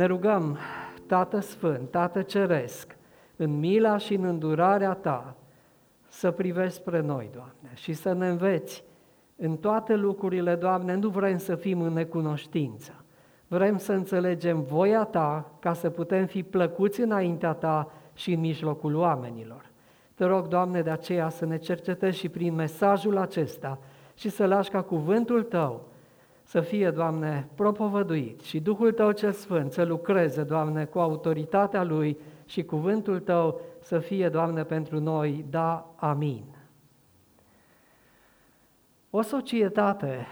Ne rugăm, Tată Sfânt, Tată Ceresc, în mila și în îndurarea Ta, să privești spre noi, Doamne, și să ne înveți în toate lucrurile, Doamne, nu vrem să fim în necunoștință. Vrem să înțelegem voia Ta ca să putem fi plăcuți înaintea Ta și în mijlocul oamenilor. Te rog, Doamne, de aceea să ne cercetezi și prin mesajul acesta și să lași ca cuvântul Tău să fie, Doamne, propovăduit și Duhul Tău cel Sfânt să lucreze, Doamne, cu autoritatea Lui și cuvântul Tău să fie, Doamne, pentru noi. Da, amin. O societate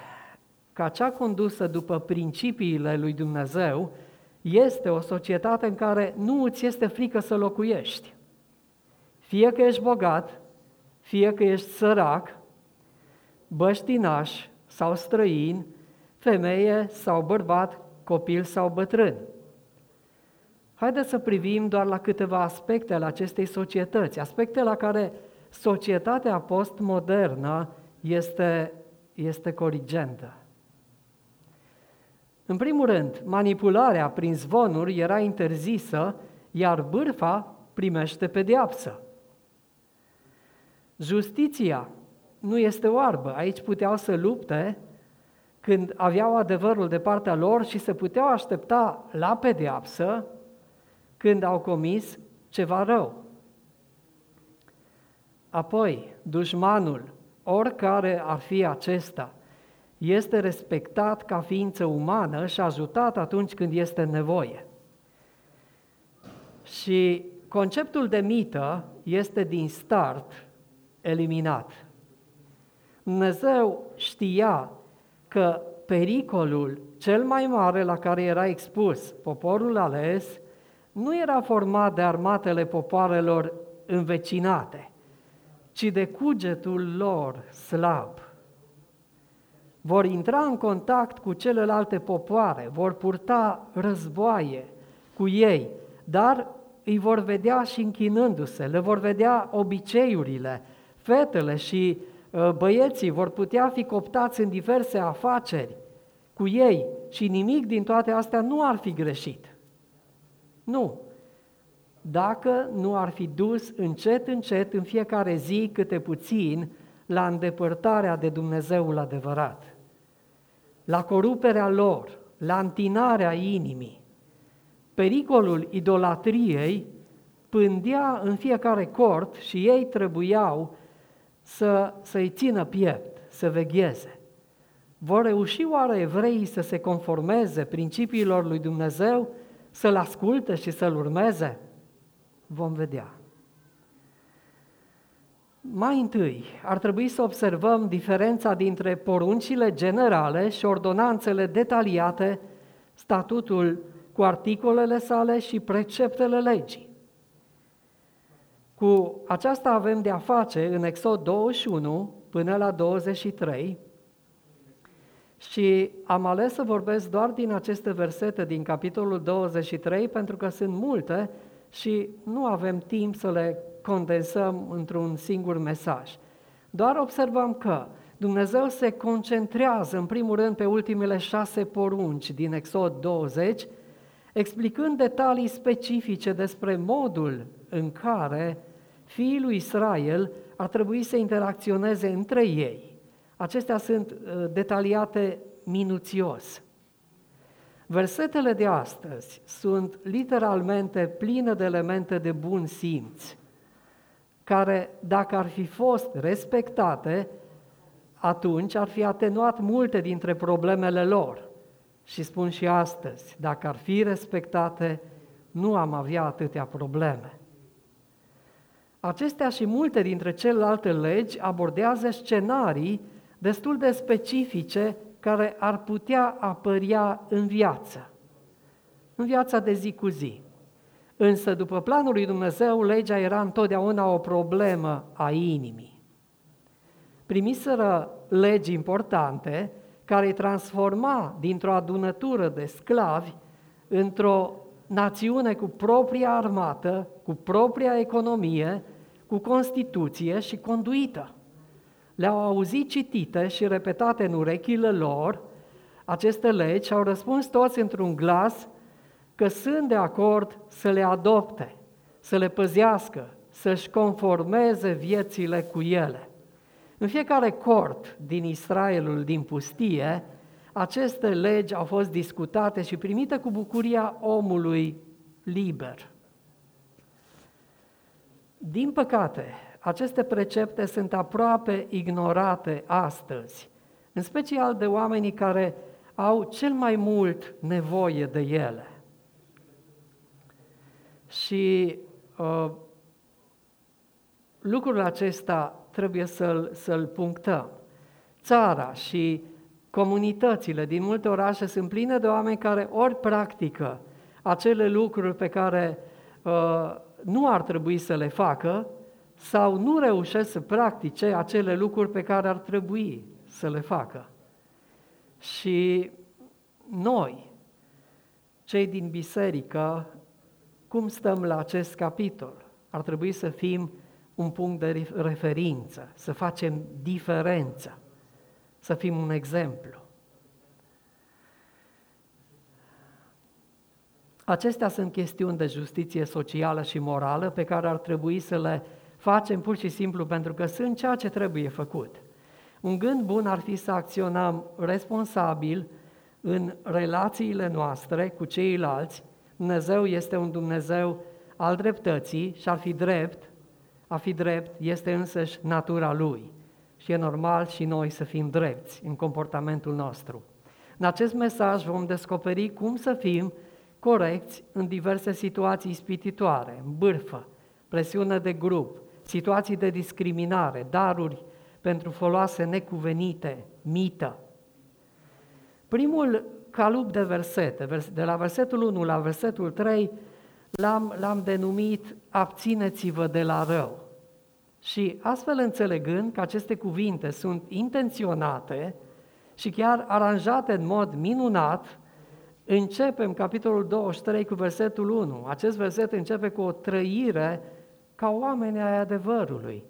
ca cea condusă după principiile lui Dumnezeu este o societate în care nu îți este frică să locuiești. Fie că ești bogat, fie că ești sărac, băștinaș sau străin, femeie sau bărbat, copil sau bătrân. Haideți să privim doar la câteva aspecte ale acestei societăți, aspecte la care societatea postmodernă este, este corigentă. În primul rând, manipularea prin zvonuri era interzisă, iar bârfa primește pediapsă. Justiția nu este oarbă. Aici puteau să lupte când aveau adevărul de partea lor și se puteau aștepta la pediapsă când au comis ceva rău. Apoi, dușmanul, oricare ar fi acesta, este respectat ca ființă umană și ajutat atunci când este nevoie. Și conceptul de mită este din start eliminat. Dumnezeu știa că pericolul cel mai mare la care era expus poporul ales nu era format de armatele popoarelor învecinate, ci de cugetul lor slab. Vor intra în contact cu celelalte popoare, vor purta războaie cu ei, dar îi vor vedea și închinându-se, le vor vedea obiceiurile, fetele și uh, băieții vor putea fi coptați în diverse afaceri cu ei și nimic din toate astea nu ar fi greșit. Nu. Dacă nu ar fi dus încet, încet, în fiecare zi, câte puțin, la îndepărtarea de Dumnezeul adevărat, la coruperea lor, la întinarea inimii. Pericolul idolatriei pândea în fiecare cort și ei trebuiau să, să-i țină piept, să vegheze. Vor reuși oare evreii să se conformeze principiilor lui Dumnezeu, să-L asculte și să-L urmeze? Vom vedea. Mai întâi, ar trebui să observăm diferența dintre poruncile generale și ordonanțele detaliate, statutul cu articolele sale și preceptele legii. Cu aceasta avem de a face în Exod 21 până la 23 și am ales să vorbesc doar din aceste versete din capitolul 23 pentru că sunt multe și nu avem timp să le condensăm într-un singur mesaj. Doar observăm că Dumnezeu se concentrează în primul rând pe ultimele șase porunci din Exod 20, explicând detalii specifice despre modul în care fiii lui Israel ar trebui să interacționeze între ei. Acestea sunt uh, detaliate minuțios. Versetele de astăzi sunt literalmente pline de elemente de bun simț, care, dacă ar fi fost respectate, atunci ar fi atenuat multe dintre problemele lor. Și spun și astăzi, dacă ar fi respectate, nu am avea atâtea probleme. Acestea și multe dintre celelalte legi abordează scenarii destul de specifice care ar putea apărea în viață, în viața de zi cu zi. Însă, după planul lui Dumnezeu, legea era întotdeauna o problemă a inimii. Primiseră legi importante care îi transforma dintr-o adunătură de sclavi într-o națiune cu propria armată, cu propria economie, cu constituție și conduită. Le-au auzit citite și repetate în urechile lor aceste legi și au răspuns toți într-un glas că sunt de acord să le adopte, să le păzească, să-și conformeze viețile cu ele. În fiecare cort din Israelul din pustie, aceste legi au fost discutate și primite cu bucuria omului liber. Din păcate, aceste precepte sunt aproape ignorate astăzi, în special de oamenii care au cel mai mult nevoie de ele. Și uh, lucrul acesta trebuie să-l, să-l punctăm. Țara și comunitățile din multe orașe sunt pline de oameni care ori practică acele lucruri pe care uh, nu ar trebui să le facă, sau nu reușesc să practice acele lucruri pe care ar trebui să le facă. Și noi, cei din biserică, cum stăm la acest capitol? Ar trebui să fim un punct de referință, să facem diferență, să fim un exemplu. Acestea sunt chestiuni de justiție socială și morală pe care ar trebui să le facem pur și simplu pentru că sunt ceea ce trebuie făcut. Un gând bun ar fi să acționăm responsabil în relațiile noastre cu ceilalți. Dumnezeu este un Dumnezeu al dreptății și ar fi drept, a fi drept este însăși natura Lui. Și e normal și noi să fim drepți în comportamentul nostru. În acest mesaj vom descoperi cum să fim corecți în diverse situații ispititoare, în bârfă, presiune de grup, situații de discriminare, daruri pentru foloase necuvenite, mită. Primul calup de versete, de la versetul 1 la versetul 3, l-am, l-am denumit Abțineți-vă de la rău. Și astfel înțelegând că aceste cuvinte sunt intenționate și chiar aranjate în mod minunat, începem capitolul 23 cu versetul 1. Acest verset începe cu o trăire ca oameni ai adevărului.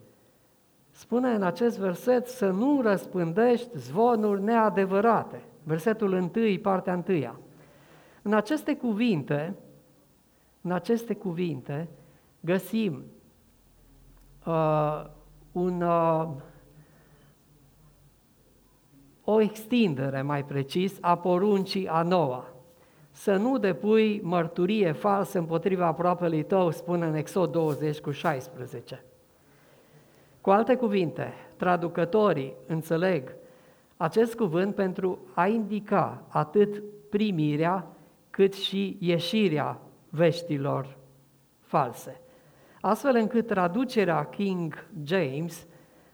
Spune în acest verset să nu răspândești zvonuri neadevărate. Versetul 1, partea 1. În aceste cuvinte, în aceste cuvinte găsim uh, un, uh, o extindere, mai precis, a poruncii a noua să nu depui mărturie falsă împotriva aproapelui tău, spune în Exod 20 cu 16. Cu alte cuvinte, traducătorii înțeleg acest cuvânt pentru a indica atât primirea cât și ieșirea veștilor false. Astfel încât traducerea King James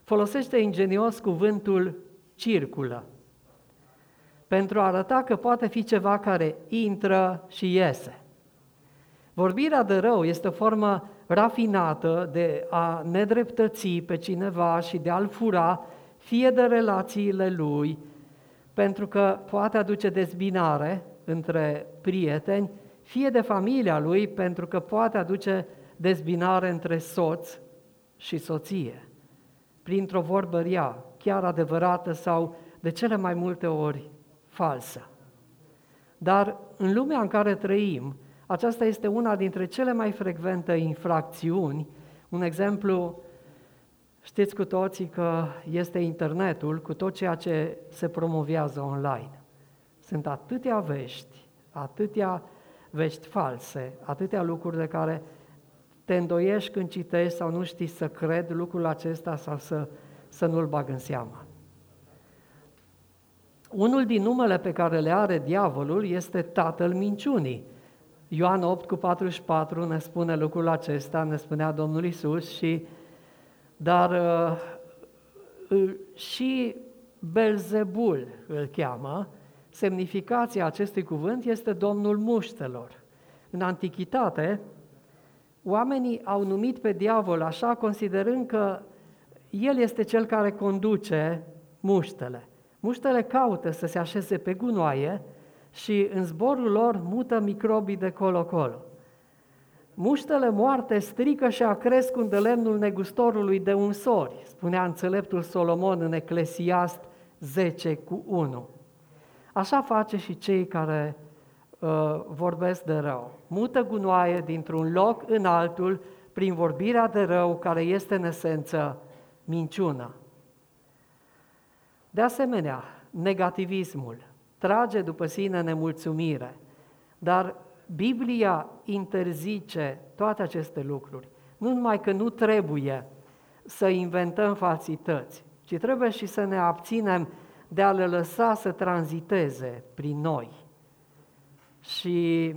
folosește ingenios cuvântul circulă pentru a arăta că poate fi ceva care intră și iese. Vorbirea de rău este o formă rafinată de a nedreptăți pe cineva și de a-l fura, fie de relațiile lui, pentru că poate aduce dezbinare între prieteni, fie de familia lui, pentru că poate aduce dezbinare între soț și soție, printr-o vorbă rea, chiar adevărată sau de cele mai multe ori falsă. Dar în lumea în care trăim, aceasta este una dintre cele mai frecvente infracțiuni. Un exemplu, știți cu toții că este internetul cu tot ceea ce se promovează online. Sunt atâtea vești, atâtea vești false, atâtea lucruri de care te îndoiești când citești sau nu știi să cred lucrul acesta sau să, să nu-l bag în seamă. Unul din numele pe care le are diavolul este tatăl minciunii. Ioan 8 cu 44 ne spune lucrul acesta, ne spunea Domnul Isus și dar uh, și Belzebul îl cheamă, semnificația acestui cuvânt este Domnul muștelor. În antichitate, oamenii au numit pe diavol așa, considerând că el este cel care conduce muștele. Muștele caută să se așeze pe gunoaie și în zborul lor mută microbii de colo-colo. Muștele moarte strică și acresc de lemnul negustorului de unsori, spunea înțeleptul Solomon în Eclesiast 10 cu 1. Așa face și cei care uh, vorbesc de rău. Mută gunoaie dintr-un loc în altul prin vorbirea de rău care este în esență minciună. De asemenea, negativismul trage după sine nemulțumire, dar Biblia interzice toate aceste lucruri. Nu numai că nu trebuie să inventăm falsități, ci trebuie și să ne abținem de a le lăsa să tranziteze prin noi. Și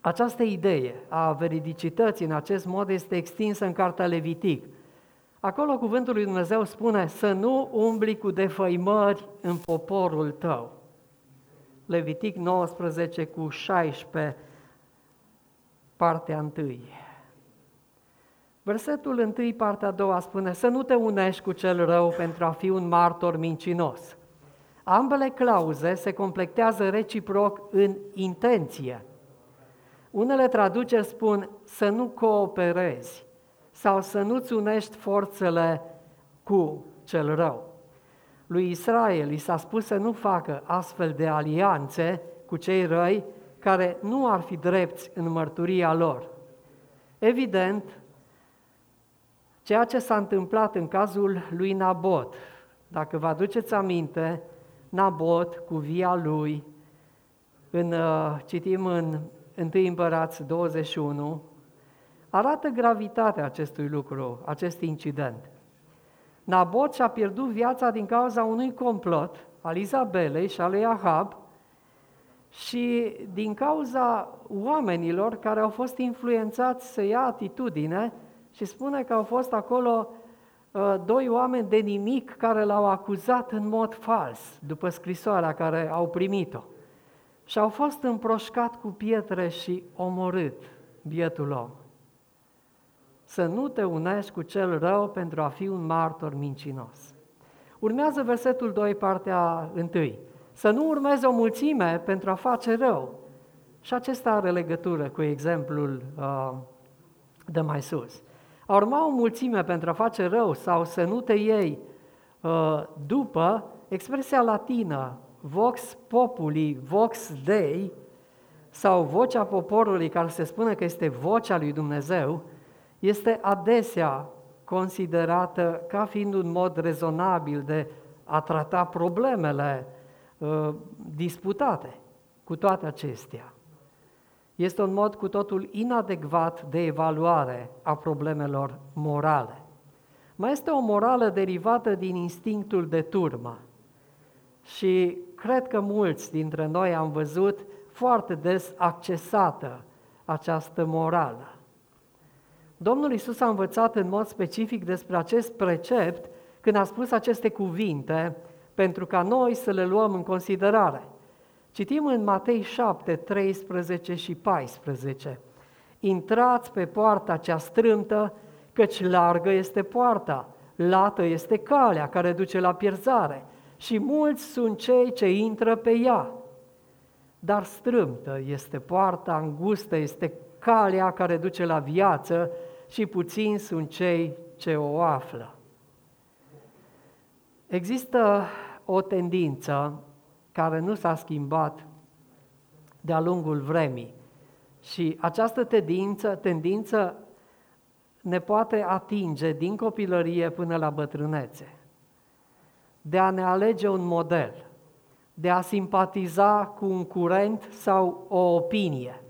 această idee a veridicității în acest mod este extinsă în Cartea Levitic. Acolo cuvântul lui Dumnezeu spune să nu umbli cu defăimări în poporul tău. Levitic 19 cu 16, partea 1. Versetul 1, partea a doua spune să nu te unești cu cel rău pentru a fi un martor mincinos. Ambele clauze se completează reciproc în intenție. Unele traduceri spun să nu cooperezi sau să nu-ți unești forțele cu cel rău. Lui Israel i s-a spus să nu facă astfel de alianțe cu cei răi care nu ar fi drepți în mărturia lor. Evident, ceea ce s-a întâmplat în cazul lui Nabot, dacă vă aduceți aminte, Nabot cu via lui, în, uh, citim în 1 Împărați 21, arată gravitatea acestui lucru, acest incident. Nabot și-a pierdut viața din cauza unui complot al Izabelei și al lui Ahab și din cauza oamenilor care au fost influențați să ia atitudine și spune că au fost acolo uh, doi oameni de nimic care l-au acuzat în mod fals după scrisoarea care au primit-o. Și au fost împroșcat cu pietre și omorât bietul om să nu te unești cu cel rău pentru a fi un martor mincinos. Urmează versetul 2, partea 1. Să nu urmezi o mulțime pentru a face rău. Și acesta are legătură cu exemplul uh, de mai sus. A urma o mulțime pentru a face rău sau să nu te iei uh, după, expresia latină vox populi, vox dei, sau vocea poporului care se spune că este vocea lui Dumnezeu, este adesea considerată ca fiind un mod rezonabil de a trata problemele uh, disputate. Cu toate acestea, este un mod cu totul inadecvat de evaluare a problemelor morale. Mai este o morală derivată din instinctul de turmă. Și cred că mulți dintre noi am văzut foarte des accesată această morală. Domnul Isus a învățat în mod specific despre acest precept când a spus aceste cuvinte pentru ca noi să le luăm în considerare. Citim în Matei 7, 13 și 14. Intrați pe poarta cea strâmtă, căci largă este poarta, lată este calea care duce la pierzare și mulți sunt cei ce intră pe ea. Dar strâmtă este poarta, îngustă este calea care duce la viață și puțini sunt cei ce o află. Există o tendință care nu s-a schimbat de-a lungul vremii și această tendință, tendință ne poate atinge din copilărie până la bătrânețe. De a ne alege un model, de a simpatiza cu un curent sau o opinie.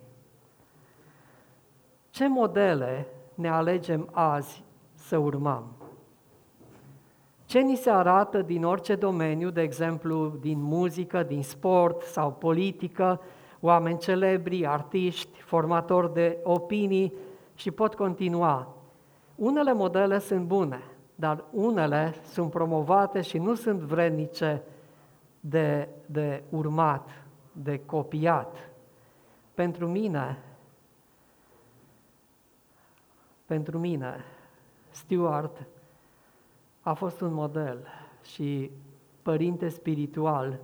Ce modele ne alegem azi să urmăm? Ce ni se arată din orice domeniu, de exemplu din muzică, din sport sau politică, oameni celebri, artiști, formatori de opinii și pot continua. Unele modele sunt bune, dar unele sunt promovate și nu sunt vrednice de, de urmat, de copiat. Pentru mine, pentru mine, Stuart a fost un model și părinte spiritual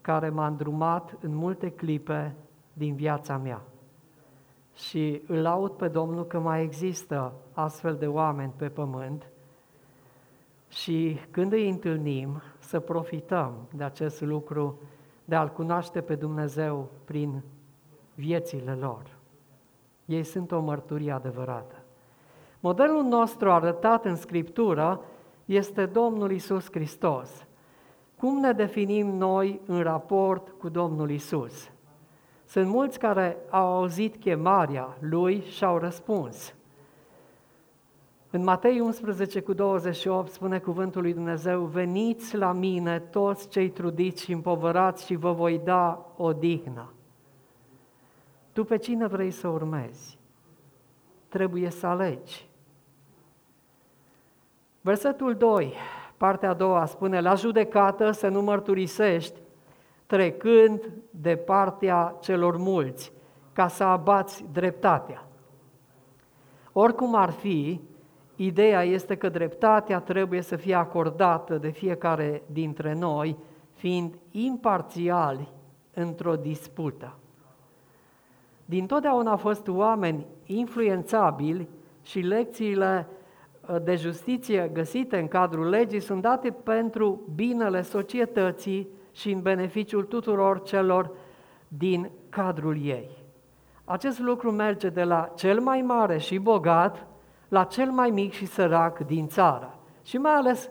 care m-a îndrumat în multe clipe din viața mea. Și îl laud pe Domnul că mai există astfel de oameni pe pământ și când îi întâlnim, să profităm de acest lucru de a-L cunoaște pe Dumnezeu prin viețile lor. Ei sunt o mărturie adevărată. Modelul nostru arătat în Scriptură este Domnul Isus Hristos. Cum ne definim noi în raport cu Domnul Isus? Sunt mulți care au auzit chemarea Lui și au răspuns. În Matei 11 cu 28 spune cuvântul lui Dumnezeu, veniți la mine toți cei trudiți și împovărați și vă voi da o dihnă. Tu pe cine vrei să urmezi? Trebuie să alegi. Versetul 2, partea a doua, spune, la judecată să nu mărturisești, trecând de partea celor mulți, ca să abați dreptatea. Oricum ar fi, ideea este că dreptatea trebuie să fie acordată de fiecare dintre noi, fiind imparțiali într-o dispută. Din totdeauna au fost oameni influențabili și lecțiile uh, de justiție găsite în cadrul legii sunt date pentru binele societății și în beneficiul tuturor celor din cadrul ei. Acest lucru merge de la cel mai mare și bogat la cel mai mic și sărac din țară. Și mai ales,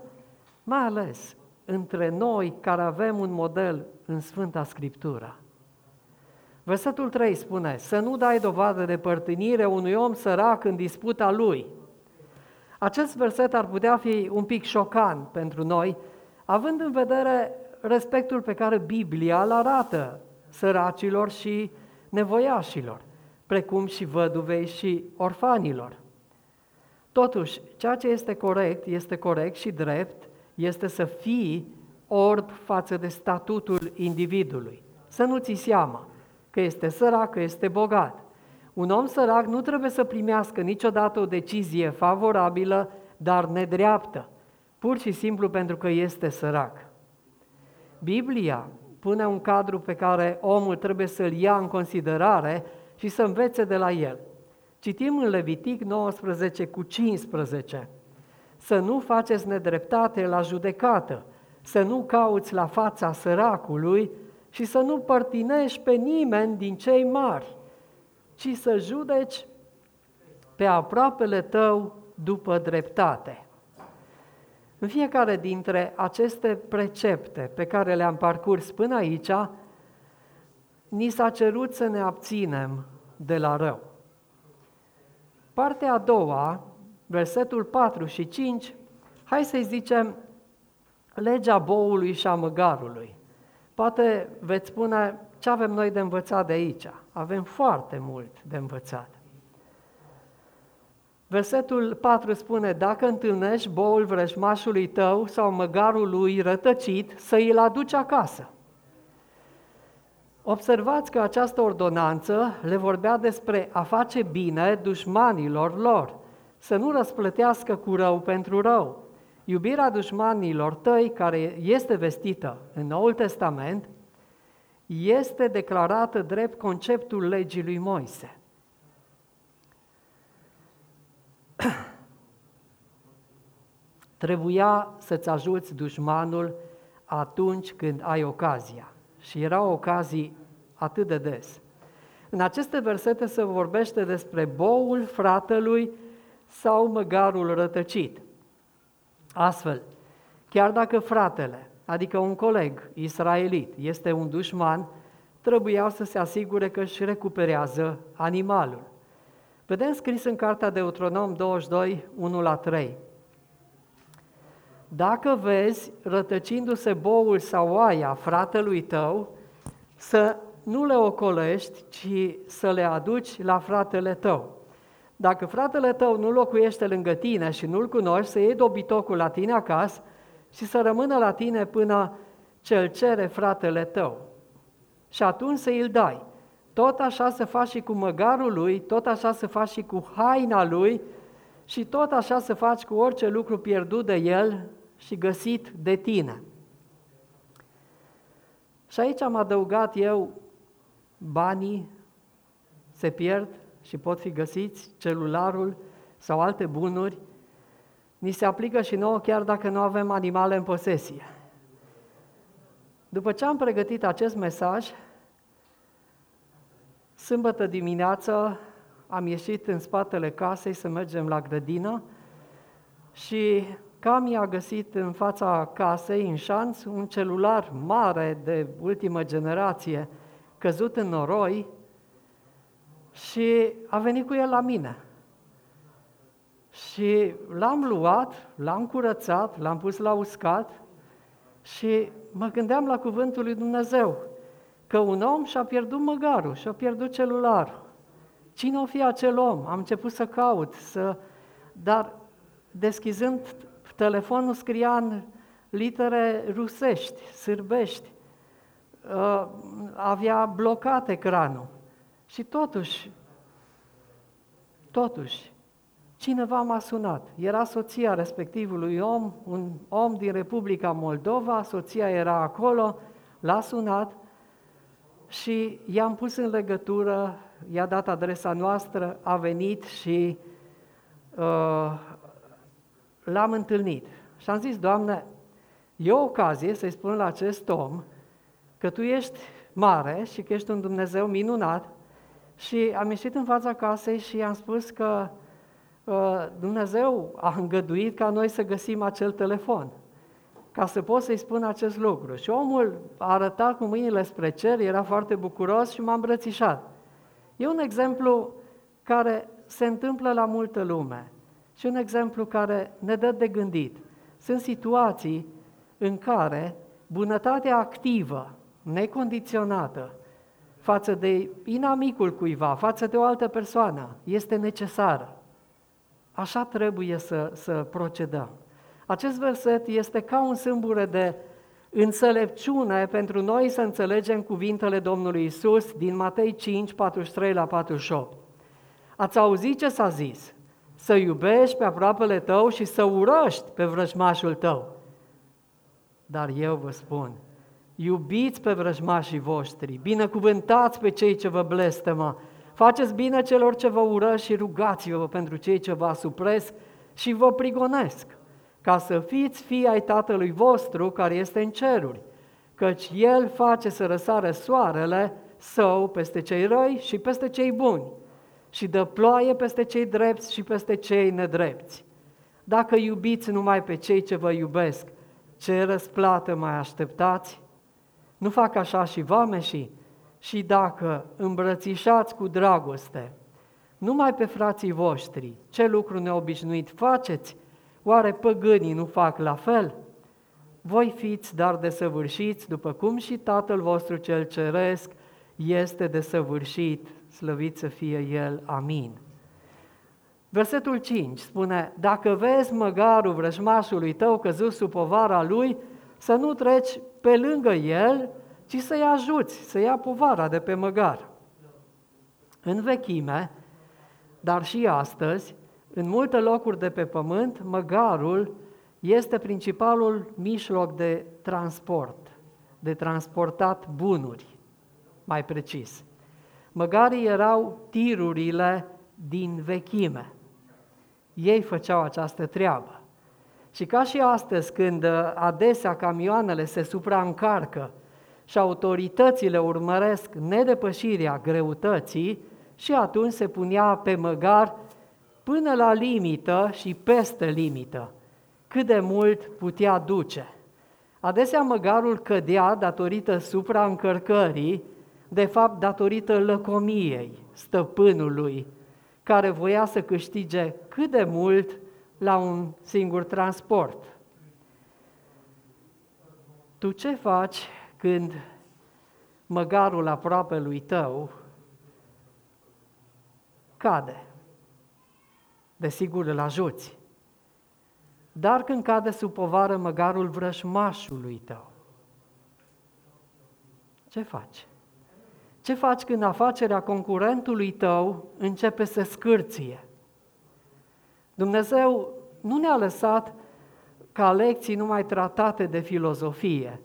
mai ales între noi care avem un model în Sfânta Scriptură. Versetul 3 spune, să nu dai dovadă de părtinire unui om sărac în disputa lui. Acest verset ar putea fi un pic șocant pentru noi, având în vedere respectul pe care Biblia îl arată săracilor și nevoiașilor, precum și văduvei și orfanilor. Totuși, ceea ce este corect, este corect și drept, este să fii orb față de statutul individului. Să nu ți seama că este sărac, că este bogat. Un om sărac nu trebuie să primească niciodată o decizie favorabilă, dar nedreaptă, pur și simplu pentru că este sărac. Biblia pune un cadru pe care omul trebuie să-l ia în considerare și să învețe de la el. Citim în Levitic 19 cu 15. Să nu faceți nedreptate la judecată, să nu cauți la fața săracului și să nu părtinești pe nimeni din cei mari, ci să judeci pe aproapele tău după dreptate. În fiecare dintre aceste precepte pe care le-am parcurs până aici, ni s-a cerut să ne abținem de la rău. Partea a doua, versetul 4 și 5, hai să-i zicem legea boului și a măgarului. Poate veți spune ce avem noi de învățat de aici. Avem foarte mult de învățat. Versetul 4 spune, dacă întâlnești boul vrăjmașului tău sau măgarul lui rătăcit, să îl aduci acasă. Observați că această ordonanță le vorbea despre a face bine dușmanilor lor, să nu răsplătească cu rău pentru rău. Iubirea dușmanilor tăi, care este vestită în Noul Testament, este declarată drept conceptul legii lui Moise. Trebuia să-ți ajuți dușmanul atunci când ai ocazia. Și erau ocazii atât de des. În aceste versete se vorbește despre boul fratelui sau măgarul rătăcit. Astfel, chiar dacă fratele, adică un coleg israelit, este un dușman, trebuiau să se asigure că își recuperează animalul. Vedem scris în cartea Deuteronom 22, 1 la 3. Dacă vezi rătăcindu-se boul sau oaia fratelui tău, să nu le ocolești, ci să le aduci la fratele tău. Dacă fratele tău nu locuiește lângă tine și nu-l cunoști, să iei dobitocul la tine acasă și să rămână la tine până ce-l cere fratele tău. Și atunci să îl dai. Tot așa să faci și cu măgarul lui, tot așa să faci și cu haina lui și tot așa să faci cu orice lucru pierdut de el și găsit de tine. Și aici am adăugat eu banii se pierd și pot fi găsiți, celularul sau alte bunuri, ni se aplică și nouă chiar dacă nu avem animale în posesie. După ce am pregătit acest mesaj, sâmbătă dimineață am ieșit în spatele casei să mergem la grădină și Cami a găsit în fața casei, în șanț, un celular mare de ultimă generație, căzut în noroi și a venit cu el la mine. Și l-am luat, l-am curățat, l-am pus la uscat și mă gândeam la cuvântul lui Dumnezeu, că un om și-a pierdut măgarul, și-a pierdut celularul. Cine o fi acel om? Am început să caut, să... dar deschizând telefonul scria în litere rusești, sârbești, uh, avea blocat ecranul. Și totuși, totuși, cineva m-a sunat. Era soția respectivului om, un om din Republica Moldova, soția era acolo, l-a sunat și i-am pus în legătură, i-a dat adresa noastră, a venit și uh, l-am întâlnit. Și am zis, Doamne, e o ocazie să-i spun la acest om că Tu ești mare și că ești un Dumnezeu minunat și am ieșit în fața casei și i-am spus că uh, Dumnezeu a îngăduit ca noi să găsim acel telefon ca să pot să-i spun acest lucru. Și omul a arătat cu mâinile spre cer, era foarte bucuros și m-a îmbrățișat. E un exemplu care se întâmplă la multă lume și un exemplu care ne dă de gândit. Sunt situații în care bunătatea activă, necondiționată, față de inamicul cuiva, față de o altă persoană, este necesară. Așa trebuie să, să procedăm. Acest verset este ca un sâmbure de înțelepciune pentru noi să înțelegem cuvintele Domnului Isus din Matei 5, 43 la 48. Ați auzit ce s-a zis? Să iubești pe aproapele tău și să urăști pe vrăjmașul tău. Dar eu vă spun, iubiți pe vrăjmașii voștri, binecuvântați pe cei ce vă blestemă, faceți bine celor ce vă urăși și rugați-vă pentru cei ce vă asupresc și vă prigonesc ca să fiți fii ai Tatălui vostru care este în ceruri, căci El face să răsare soarele său peste cei răi și peste cei buni și dă ploaie peste cei drepți și peste cei nedrepți. Dacă iubiți numai pe cei ce vă iubesc, ce răsplată mai așteptați? Nu fac așa și vameșii? Și dacă îmbrățișați cu dragoste numai pe frații voștri, ce lucru neobișnuit faceți, Oare păgânii nu fac la fel? Voi fiți dar desăvârșiți, după cum și Tatăl vostru cel ceresc este desăvârșit, slăvit să fie El, amin. Versetul 5 spune, dacă vezi măgarul vrăjmașului tău căzut sub povara lui, să nu treci pe lângă el, ci să-i ajuți, să ia povara de pe măgar. În vechime, dar și astăzi, în multe locuri de pe pământ, măgarul este principalul mijloc de transport, de transportat bunuri, mai precis. Măgarii erau tirurile din vechime. Ei făceau această treabă. Și ca și astăzi, când adesea camioanele se supraîncarcă și autoritățile urmăresc nedepășirea greutății, și atunci se punea pe măgar până la limită și peste limită, cât de mult putea duce. Adesea măgarul cădea datorită supraîncărcării, de fapt datorită lăcomiei stăpânului, care voia să câștige cât de mult la un singur transport. Tu ce faci când măgarul aproape lui tău cade? desigur îl ajuți. Dar când cade sub povară măgarul vrășmașului tău, ce faci? Ce faci când afacerea concurentului tău începe să scârție? Dumnezeu nu ne-a lăsat ca lecții numai tratate de filozofie,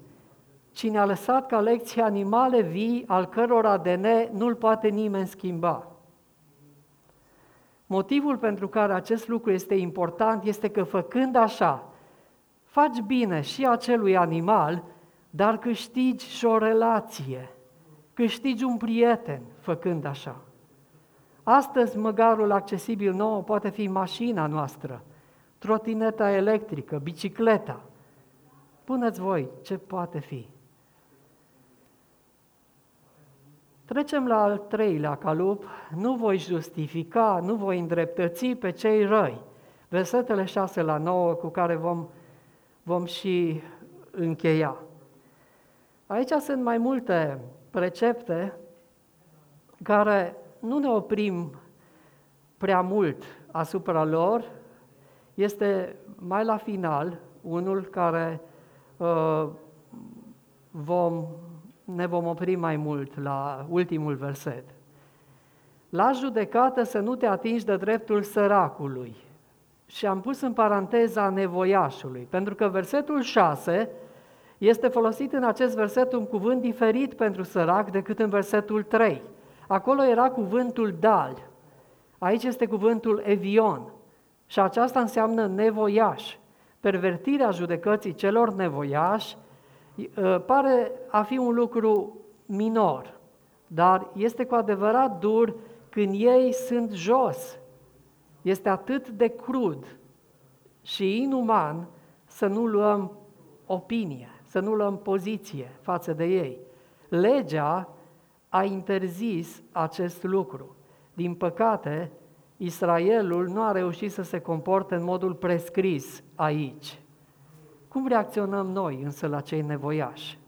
ci ne-a lăsat ca lecții animale vii al căror ADN nu-l poate nimeni schimba. Motivul pentru care acest lucru este important este că făcând așa, faci bine și acelui animal, dar câștigi și o relație, câștigi un prieten făcând așa. Astăzi măgarul accesibil nou poate fi mașina noastră, trotineta electrică, bicicleta. Puneți voi ce poate fi. Trecem la al treilea calup, nu voi justifica, nu voi îndreptăți pe cei răi. Versetele 6 la 9 cu care vom, vom și încheia. Aici sunt mai multe precepte care nu ne oprim prea mult asupra lor, este mai la final unul care uh, vom, ne vom opri mai mult la ultimul verset. La judecată să nu te atingi de dreptul săracului. Și am pus în paranteza nevoiașului, pentru că versetul 6 este folosit în acest verset un cuvânt diferit pentru sărac decât în versetul 3. Acolo era cuvântul dal, aici este cuvântul evion și aceasta înseamnă nevoiaș. Pervertirea judecății celor nevoiași ă, pare a fi un lucru minor, dar este cu adevărat dur când ei sunt jos. Este atât de crud și inuman să nu luăm opinie, să nu luăm poziție față de ei. Legea a interzis acest lucru. Din păcate, Israelul nu a reușit să se comporte în modul prescris aici. Cum reacționăm noi însă la cei nevoiași?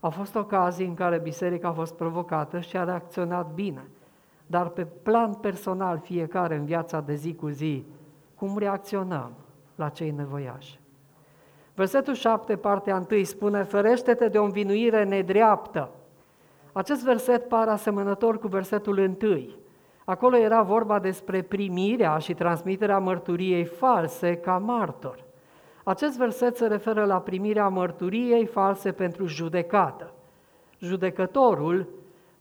Au fost ocazii în care biserica a fost provocată și a reacționat bine, dar pe plan personal fiecare în viața de zi cu zi, cum reacționăm la cei nevoiași? Versetul 7, partea 1, spune, ferește-te de o învinuire nedreaptă, acest verset pare asemănător cu versetul întâi. Acolo era vorba despre primirea și transmiterea mărturiei false ca martor. Acest verset se referă la primirea mărturiei false pentru judecată. Judecătorul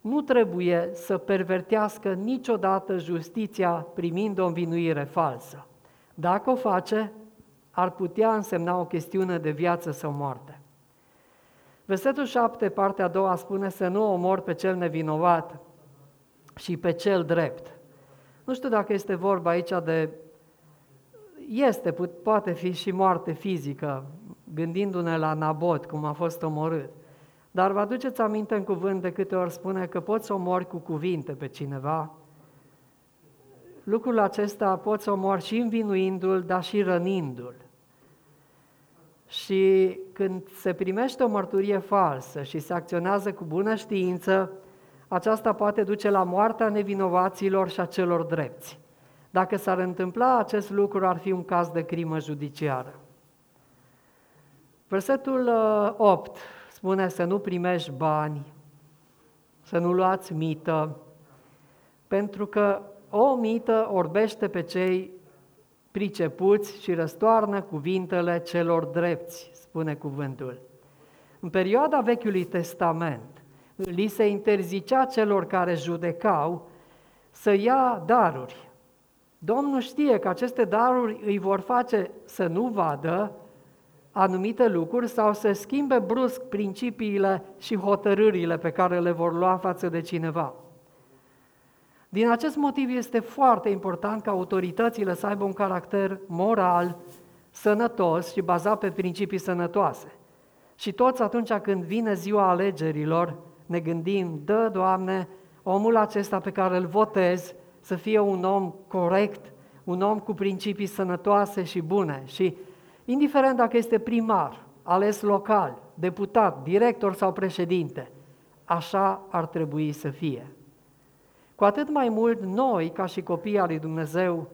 nu trebuie să pervertească niciodată justiția primind o învinuire falsă. Dacă o face, ar putea însemna o chestiune de viață sau moarte. Versetul 7, partea a doua, spune să nu omor pe cel nevinovat și pe cel drept. Nu știu dacă este vorba aici de... Este, poate fi și moarte fizică, gândindu-ne la Nabot, cum a fost omorât. Dar vă aduceți aminte în cuvânt de câte ori spune că poți omori cu cuvinte pe cineva? Lucrul acesta poți omori și învinuindu-l, dar și rănindu-l. Și când se primește o mărturie falsă și se acționează cu bună știință, aceasta poate duce la moartea nevinovaților și a celor drepți. Dacă s-ar întâmpla acest lucru, ar fi un caz de crimă judiciară. Versetul 8 uh, spune să nu primești bani, să nu luați mită, pentru că o mită orbește pe cei pricepuți și răstoarnă cuvintele celor drepți, spune cuvântul. În perioada Vechiului Testament, li se interzicea celor care judecau să ia daruri. Domnul știe că aceste daruri îi vor face să nu vadă anumite lucruri sau să schimbe brusc principiile și hotărârile pe care le vor lua față de cineva. Din acest motiv este foarte important ca autoritățile să aibă un caracter moral, sănătos și bazat pe principii sănătoase. Și toți atunci când vine ziua alegerilor, ne gândim, dă, Doamne, omul acesta pe care îl votez să fie un om corect, un om cu principii sănătoase și bune. Și indiferent dacă este primar, ales local, deputat, director sau președinte, așa ar trebui să fie. Cu atât mai mult noi, ca și copii al lui Dumnezeu,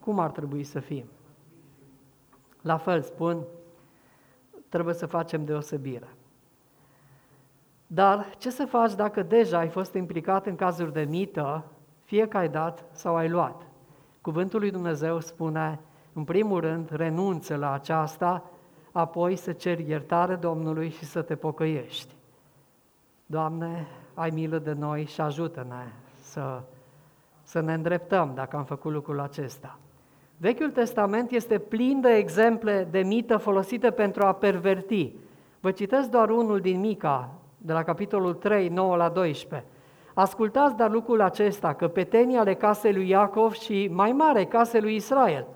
cum ar trebui să fim? La fel spun, trebuie să facem deosebire. Dar ce să faci dacă deja ai fost implicat în cazuri de mită, fie că ai dat sau ai luat? Cuvântul lui Dumnezeu spune, în primul rând, renunță la aceasta, apoi să ceri iertare Domnului și să te pocăiești. Doamne, ai milă de noi și ajută-ne să, să ne îndreptăm dacă am făcut lucrul acesta. Vechiul Testament este plin de exemple de mită folosite pentru a perverti. Vă citesc doar unul din Mica, de la capitolul 3, 9 la 12. Ascultați dar lucrul acesta, că petenii ale casei lui Iacov și mai mare casei lui Israel,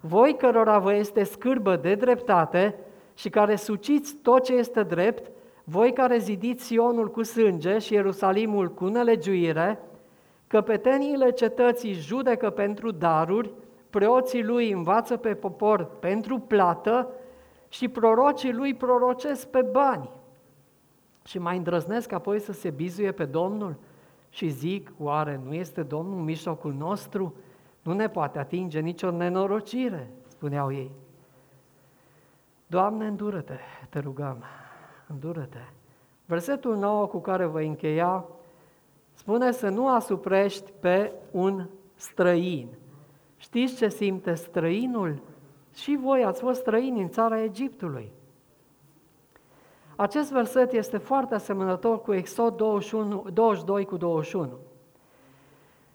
voi cărora vă este scârbă de dreptate și care suciți tot ce este drept, voi care zidiți Sionul cu sânge și Ierusalimul cu nelegiuire, căpeteniile cetății judecă pentru daruri, preoții lui învață pe popor pentru plată și prorocii lui prorocesc pe bani. Și mai îndrăznesc apoi să se bizuie pe Domnul și zic, oare nu este Domnul în mijlocul nostru? Nu ne poate atinge nicio nenorocire, spuneau ei. Doamne, îndură-te, te rugăm, îndură-te. Versetul 9 cu care voi încheia spune să nu asuprești pe un străin. Știți ce simte străinul? Și voi ați fost străini în țara Egiptului. Acest verset este foarte asemănător cu Exod 21, 22 cu 21.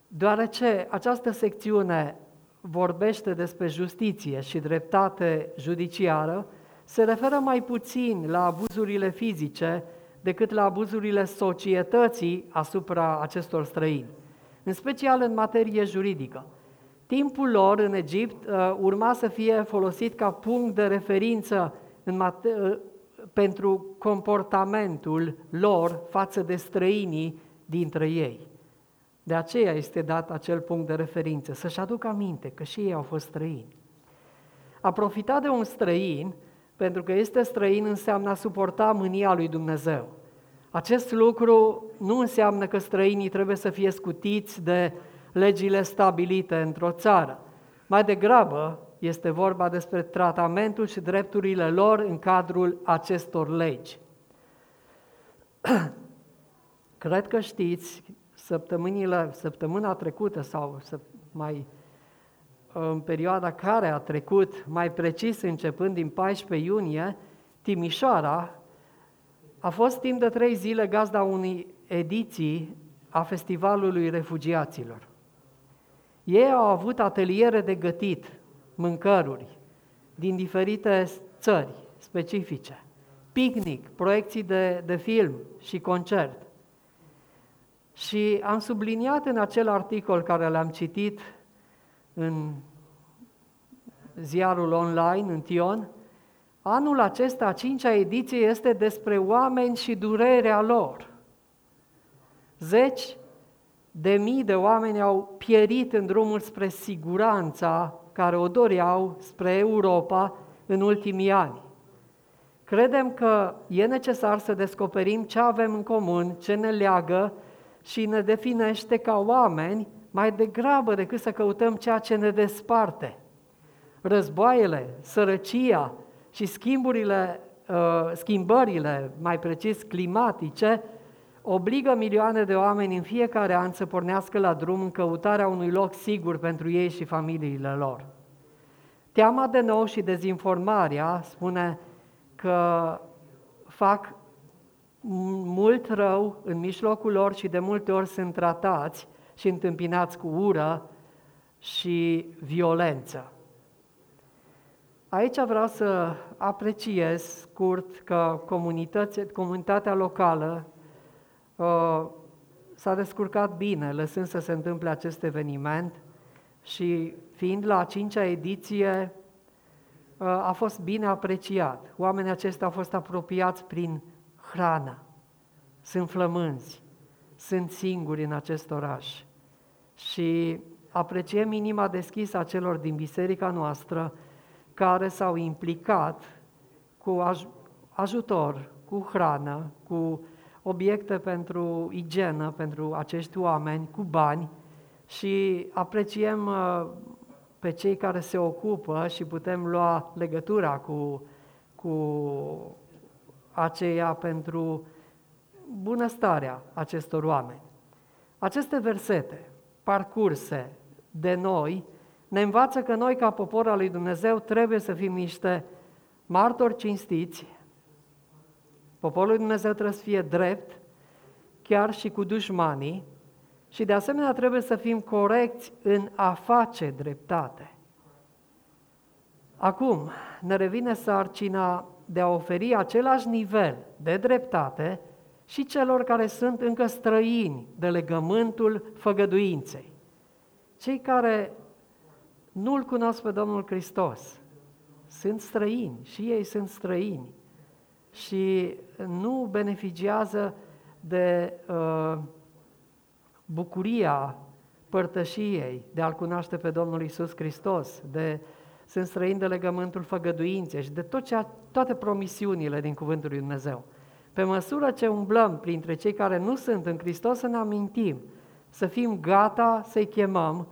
Deoarece această secțiune vorbește despre justiție și dreptate judiciară, se referă mai puțin la abuzurile fizice decât la abuzurile societății asupra acestor străini, în special în materie juridică. Timpul lor în Egipt uh, urma să fie folosit ca punct de referință în mate- uh, pentru comportamentul lor față de străinii dintre ei. De aceea este dat acel punct de referință, să-și aducă aminte că și ei au fost străini. A profita de un străin, pentru că este străin, înseamnă a suporta mânia lui Dumnezeu. Acest lucru nu înseamnă că străinii trebuie să fie scutiți de legile stabilite într-o țară. Mai degrabă este vorba despre tratamentul și drepturile lor în cadrul acestor legi. Cred că știți, săptămânile, săptămâna trecută sau mai în perioada care a trecut, mai precis începând din 14 iunie, Timișoara a fost timp de trei zile gazda unei ediții a Festivalului Refugiaților. Ei au avut ateliere de gătit, mâncăruri din diferite țări specifice, picnic, proiecții de, de film și concert. Și am subliniat în acel articol care l-am citit în ziarul online, în Tion, anul acesta, a cincea ediție, este despre oameni și durerea lor. Zeci de mii de oameni au pierit în drumul spre siguranța care o doreau spre Europa în ultimii ani. Credem că e necesar să descoperim ce avem în comun, ce ne leagă și ne definește ca oameni mai degrabă decât să căutăm ceea ce ne desparte. Războaiele, sărăcia și schimburile, uh, schimbările, mai precis climatice, obligă milioane de oameni în fiecare an să pornească la drum în căutarea unui loc sigur pentru ei și familiile lor. Teama de nou și dezinformarea spune că fac mult rău în mijlocul lor și de multe ori sunt tratați și întâmpinați cu ură și violență. Aici vreau să apreciez scurt că comunitatea locală uh, s-a descurcat bine lăsând să se întâmple acest eveniment și fiind la a cincea ediție uh, a fost bine apreciat. Oamenii aceștia au fost apropiați prin hrană, sunt flămânzi, sunt singuri în acest oraș și apreciem inima deschisă a celor din biserica noastră care s-au implicat cu aj- ajutor, cu hrană, cu obiecte pentru igienă pentru acești oameni, cu bani și apreciem uh, pe cei care se ocupă și putem lua legătura cu, cu aceia pentru bunăstarea acestor oameni. Aceste versete parcurse de noi ne învață că noi, ca popor al lui Dumnezeu, trebuie să fim niște martori cinstiți. Poporul lui Dumnezeu trebuie să fie drept, chiar și cu dușmanii, și de asemenea trebuie să fim corecți în a face dreptate. Acum ne revine sarcina de a oferi același nivel de dreptate și celor care sunt încă străini de legământul făgăduinței. Cei care nu-L cunosc pe Domnul Hristos sunt străini și ei sunt străini și nu beneficiază de uh, bucuria părtășiei, de a-L cunoaște pe Domnul Isus Hristos, de sunt străini de legământul făgăduinței și de tot cea, toate promisiunile din Cuvântul lui Dumnezeu. Pe măsură ce umblăm printre cei care nu sunt în Hristos, să ne amintim, să fim gata să-i chemăm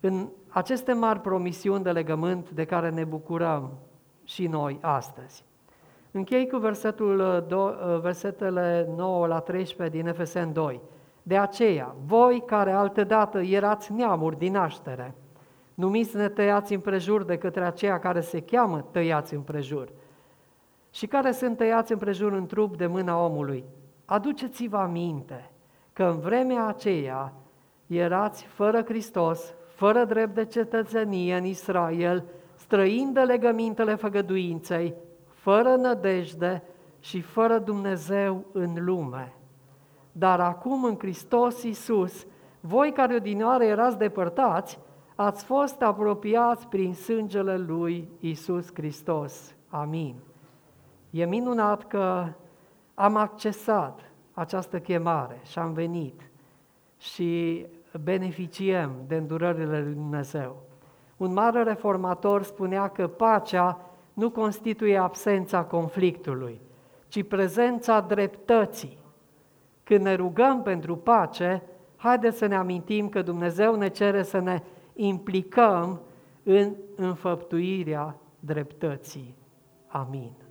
în aceste mari promisiuni de legământ de care ne bucurăm și noi astăzi. Închei cu versetul, versetele 9 la 13 din Efesen 2. De aceea, voi care altădată erați neamuri din naștere, numiți ne tăiați împrejur de către aceia care se cheamă tăiați împrejur și care sunt tăiați împrejur în trup de mâna omului. Aduceți-vă aminte că în vremea aceea erați fără Hristos, fără drept de cetățenie în Israel, străind de legămintele făgăduinței, fără nădejde și fără Dumnezeu în lume. Dar acum în Hristos Iisus, voi care odinioară erați depărtați, ați fost apropiați prin sângele Lui Iisus Hristos. Amin. E minunat că am accesat această chemare și am venit și beneficiem de îndurările lui Dumnezeu. Un mare reformator spunea că pacea nu constituie absența conflictului, ci prezența dreptății. Când ne rugăm pentru pace, haideți să ne amintim că Dumnezeu ne cere să ne implicăm în înfăptuirea dreptății. Amin.